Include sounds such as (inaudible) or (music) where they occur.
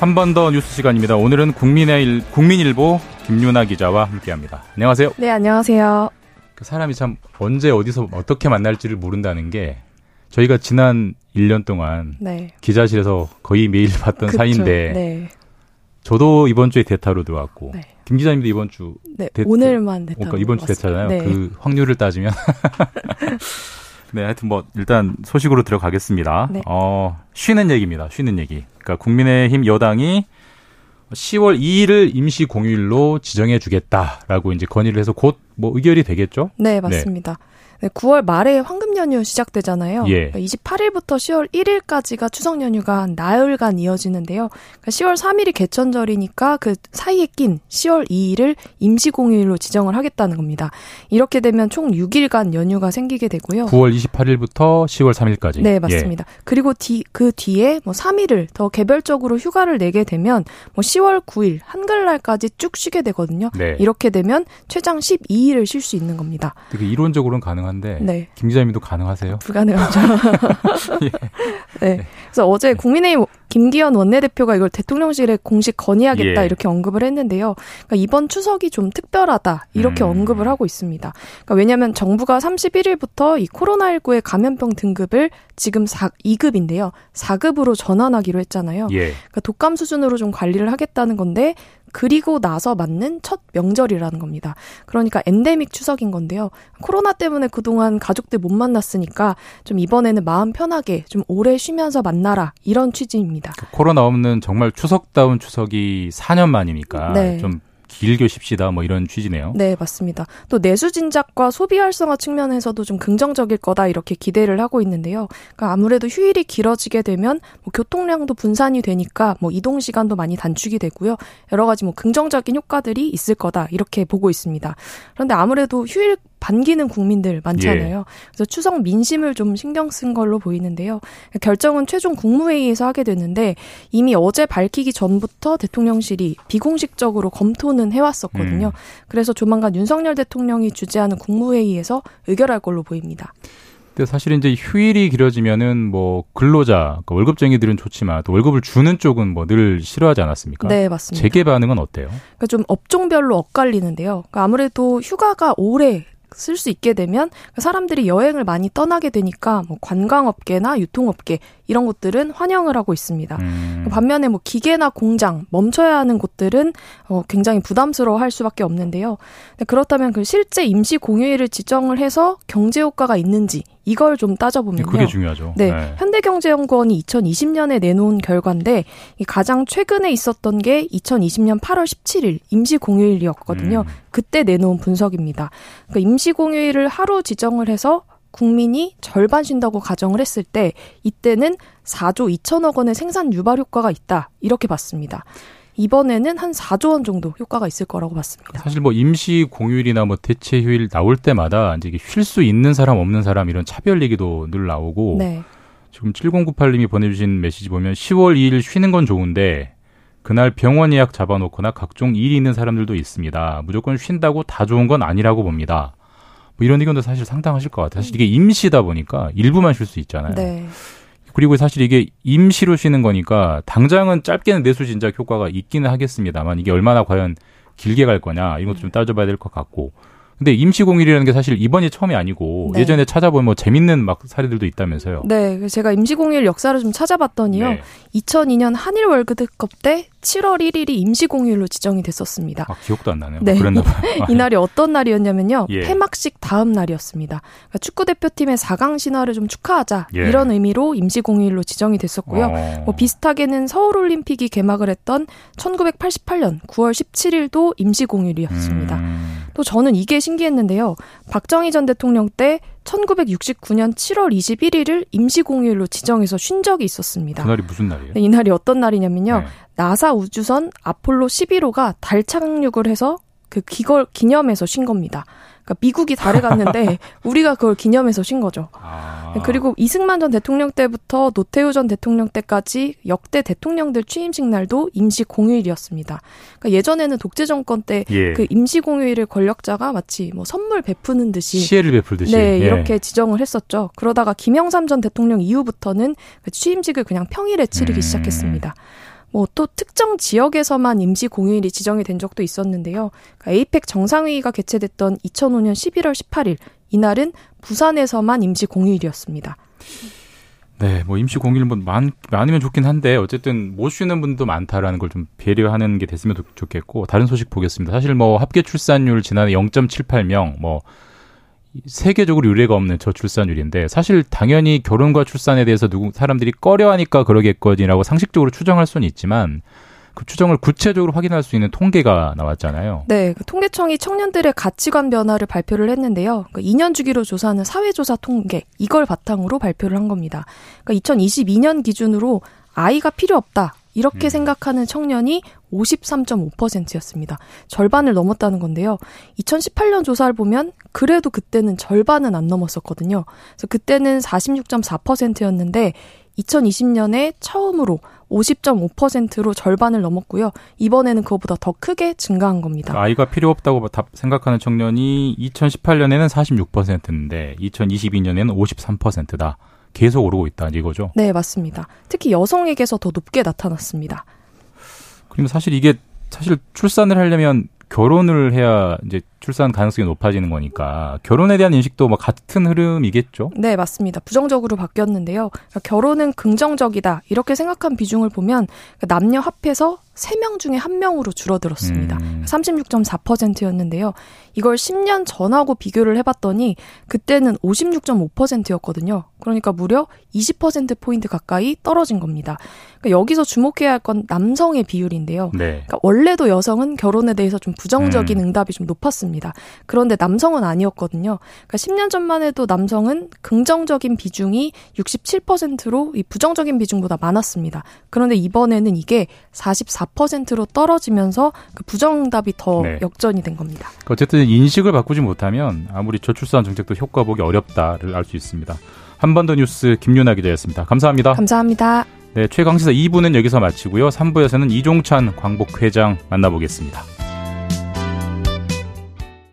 한 번 더 뉴스 시간입니다. 오늘은 국민의 국민일보 김윤아 기자와 함께 합니다. 안녕하세요. 네, 안녕하세요. 그 사람이 참 언제 어디서 어떻게 만날지를 모른다는 게 저희가 지난 1년 동안 네. 기자실에서 거의 매일 봤던 그쵸, 사이인데 네. 저도 이번 주에 대타로 들어왔고 네. 김 기자님도 이번 주 네, 대, 오늘만 대타 그러니까 이번 주 대타잖아요. 네. 그 확률을 따지면 (laughs) 네, 하여튼 뭐 일단 소식으로 들어가겠습니다. 네. 어, 쉬는 얘기입니다. 쉬는 얘기. 그러니까 국민의힘 여당이 10월 2일을 임시 공휴일로 지정해 주겠다라고 이제 건의를 해서 곧 뭐 의결이 되겠죠? 네, 맞습니다. 네. 네, 9월 말에 황금 연휴 시작되잖아요. 예. 28일부터 10월 1일까지가 추석 연휴가 한 나흘간 이어지는데요. 그러니까 10월 3일이 개천절이니까 그 사이에 낀 10월 2일을 임시 공휴일로 지정을 하겠다는 겁니다. 이렇게 되면 총 6일간 연휴가 생기게 되고요. 9월 28일부터 10월 3일까지. 네, 맞습니다. 예. 그리고 뒤, 그 뒤에 뭐 3일을 더 개별적으로 휴가를 내게 되면 뭐 10월 9일 한글날까지 쭉 쉬게 되거든요. 네. 이렇게 되면 최장 12일을 쉴 수 있는 겁니다. 이론적으로는 가능한 가능한데 네. 김 기자님도 가능하세요? 불가능하죠. (laughs) 예. 네. 그래서 어제 국민의힘 김기현 원내대표가 이걸 대통령실에 공식 건의하겠다 예. 이렇게 언급을 했는데요. 그러니까 이번 추석이 좀 특별하다 이렇게 음. 언급을 하고 있습니다. 그러니까 왜냐하면 정부가 31일부터 이 코로나19의 감염병 등급을 지금 4, 2급인데요. 4급으로 전환하기로 했잖아요. 예. 그러니까 독감 수준으로 좀 관리를 하겠다는 건데 그리고 나서 맞는 첫 명절이라는 겁니다. 그러니까 엔데믹 추석인 건데요. 코로나 때문에 그동안 가족들 못 만났으니까 좀 이번에는 마음 편하게 좀 오래 쉬면서 만나라 이런 취지입니다. 코로나 없는 정말 추석다운 추석이 4년 만이니까 네. 좀 길게 쉽시다 뭐 이런 취지네요. 네, 맞습니다. 또 내수 진작과 소비 활성화 측면에서도 좀 긍정적일 거다 이렇게 기대를 하고 있는데요. 그러니까 아무래도 휴일이 길어지게 되면 뭐 교통량도 분산이 되니까 뭐 이동 시간도 많이 단축이 되고요. 여러 가지 뭐 긍정적인 효과들이 있을 거다 이렇게 보고 있습니다. 그런데 아무래도 휴일 반기는 국민들 많잖아요. 예. 그래서 추석 민심을 좀 신경 쓴 걸로 보이는데요. 결정은 최종 국무회의에서 하게 됐는데 이미 어제 밝히기 전부터 대통령실이 비공식적으로 검토는 해왔었거든요. 음. 그래서 조만간 윤석열 대통령이 주재하는 국무회의에서 의결할 걸로 보입니다. 근데 사실 이제 휴일이 길어지면은 뭐 근로자, 그러니까 월급쟁이들은 좋지만 또 월급을 주는 쪽은 뭐 늘 싫어하지 않았습니까? 네, 맞습니다. 재개 반응은 어때요? 그러니까 좀 업종별로 엇갈리는데요. 그러니까 아무래도 휴가가 오래 쓸 수 있게 되면 사람들이 여행을 많이 떠나게 되니까 뭐 관광업계나 유통업계 이런 곳들은 환영을 하고 있습니다. 음. 반면에 뭐 기계나 공장 멈춰야 하는 곳들은 어 굉장히 부담스러워할 수밖에 없는데요. 그렇다면 그 실제 임시 공휴일을 지정을 해서 경제 효과가 있는지 이걸 좀 따져보면요. 그게 중요하죠. 네, 네. 현대경제연구원이 2020년에 내놓은 결과인데 가장 최근에 있었던 게 2020년 8월 17일 임시 공휴일이었거든요. 음. 그때 내놓은 분석입니다. 그러니까 임시 공휴일을 하루 지정을 해서 국민이 절반 쉰다고 가정을 했을 때 이때는 4조 2천억 원의 생산 유발 효과가 있다. 이렇게 봤습니다. 이번에는 한 4조 원 정도 효과가 있을 거라고 봤습니다. 사실 뭐 임시 공휴일이나 뭐 대체 휴일 나올 때마다 이제 쉴 수 있는 사람 없는 사람 이런 차별 얘기도 늘 나오고 네. 지금 7098님이 보내주신 메시지 보면 10월 2일 쉬는 건 좋은데 그날 병원 예약 잡아놓거나 각종 일이 있는 사람들도 있습니다. 무조건 쉰다고 다 좋은 건 아니라고 봅니다. 뭐 이런 의견도 사실 상당하실 것 같아요. 사실 이게 임시다 보니까 일부만 쉴 수 있잖아요. 네. 그리고 사실 이게 임시로 쉬는 거니까 당장은 짧게는 내수 진작 효과가 있기는 하겠습니다만 이게 얼마나 과연 길게 갈 거냐 이것도 좀 따져봐야 될 것 같고 근데 임시공휴일이라는 게 사실 이번이 처음이 아니고 네. 예전에 찾아보면 뭐 재밌는 막 사례들도 있다면서요. 네, 제가 임시공휴일 역사를 좀 찾아봤더니요. 네. 2002년 한일 월드컵 때 7월 1일이 임시공휴일로 지정이 됐었습니다. 아, 기억도 안 나네요. 네. 그랬나 봐요. (laughs) 이 날이 어떤 날이었냐면요. 예. 폐막식 다음 날이었습니다. 그러니까 축구 대표팀의 4강 신화를 좀 축하하자 예. 이런 의미로 임시공휴일로 지정이 됐었고요. 어. 뭐 비슷하게는 서울 올림픽이 개막을 했던 1988년 9월 17일도 임시공휴일이었습니다. 음. 또 저는 이게 신기했는데요. 박정희 전 대통령 때 1969년 7월 21일을 임시공휴일로 지정해서 쉰 적이 있었습니다. 그날이 무슨 날이에요? 네, 이날이 어떤 날이냐면요. 네. 나사 우주선 아폴로 11호가 달 착륙을 해서 그 기걸 기념해서 쉰 겁니다. 그러니까 미국이 달에 갔는데 (laughs) 우리가 그걸 기념해서 쉰 거죠. 아. 그리고 이승만 전 대통령 때부터 노태우 전 대통령 때까지 역대 대통령들 취임식 날도 임시 공휴일이었습니다. 그러니까 예전에는 독재 정권 때그 예. 그 임시 공휴일을 권력자가 마치 뭐 선물 베푸는 듯이 시혜를 베풀듯이 네, 예. 이렇게 지정을 했었죠. 그러다가 김영삼 전 대통령 이후부터는 그 취임식을 그냥 평일에 치르기 음. 시작했습니다. 뭐또 특정 지역에서만 임시 공휴일이 지정이 된 적도 있었는데요. 그러니까 에이펙 정상회의가 개최됐던 2005년 11월 18일 이날은 부산에서만 임시 공휴일이었습니다. 네, 뭐 임시 공휴일 뭐 많, 많으면 좋긴 한데 어쨌든 못 쉬는 분도 많다라는 걸 좀 배려하는 게 됐으면 좋겠고 다른 소식 보겠습니다. 사실 뭐 합계 출산율 지난해 0.78명 뭐 세계적으로 유례가 없는 저출산율인데 사실 당연히 결혼과 출산에 대해서 누구 사람들이 꺼려하니까 그러겠거니라고 상식적으로 추정할 수는 있지만 그 추정을 구체적으로 확인할 수 있는 통계가 나왔잖아요. 네, 그 통계청이 청년들의 가치관 변화를 발표를 했는데요. 그 2년 주기로 조사하는 사회조사 통계 이걸 바탕으로 발표를 한 겁니다. 그러니까 2022년 기준으로 아이가 필요 없다. 이렇게 음. 생각하는 청년이 53.5%였습니다. 절반을 넘었다는 건데요. 2018년 조사를 보면 그래도 그때는 절반은 안 넘었었거든요. 그래서 그때는 46.4%였는데 2020년에 처음으로 50.5%로 절반을 넘었고요. 이번에는 그것보다 더 크게 증가한 겁니다. 아이가 필요 없다고 생각하는 청년이 2018년에는 46%인데 2022년에는 53%다. 계속 오르고 있다 이거죠? 네, 맞습니다. 특히 여성에게서 더 높게 나타났습니다. 그리고 사실 이게 사실 출산을 하려면 결혼을 해야 이제 출산 가능성이 높아지는 거니까 결혼에 대한 인식도 뭐 같은 흐름이겠죠? 네, 맞습니다. 부정적으로 바뀌었는데요. 그러니까 결혼은 긍정적이다 이렇게 생각한 비중을 보면 남녀 합해서 3명 중에 1명으로 줄어들었습니다. 음. 36.4%였는데요. 이걸 10년 전하고 비교를 해봤더니 그때는 56.5%였거든요. 그러니까 무려 20%포인트 가까이 떨어진 겁니다. 그러니까 여기서 주목해야 할 건 남성의 비율인데요. 네. 그러니까 원래도 여성은 결혼에 대해서 좀 부정적인 음. 응답이 좀 높았습니다. 그런데 남성은 아니었거든요. 그러니까 10년 전만 해도 남성은 긍정적인 비중이 67%로 이 부정적인 비중보다 많았습니다. 그런데 이번에는 이게 44 4%로 떨어지면서 그 부정답이 더 네. 역전이 된 겁니다. 어쨌든 인식을 바꾸지 못하면 아무리 저출산 정책도 효과 보기 어렵다를 알 수 있습니다. 한 번 더 뉴스 김윤아 기자였습니다. 감사합니다. 감사합니다. 네, 최강시사 2부는 여기서 마치고요. 3부에서는 이종찬 광복회장 만나보겠습니다.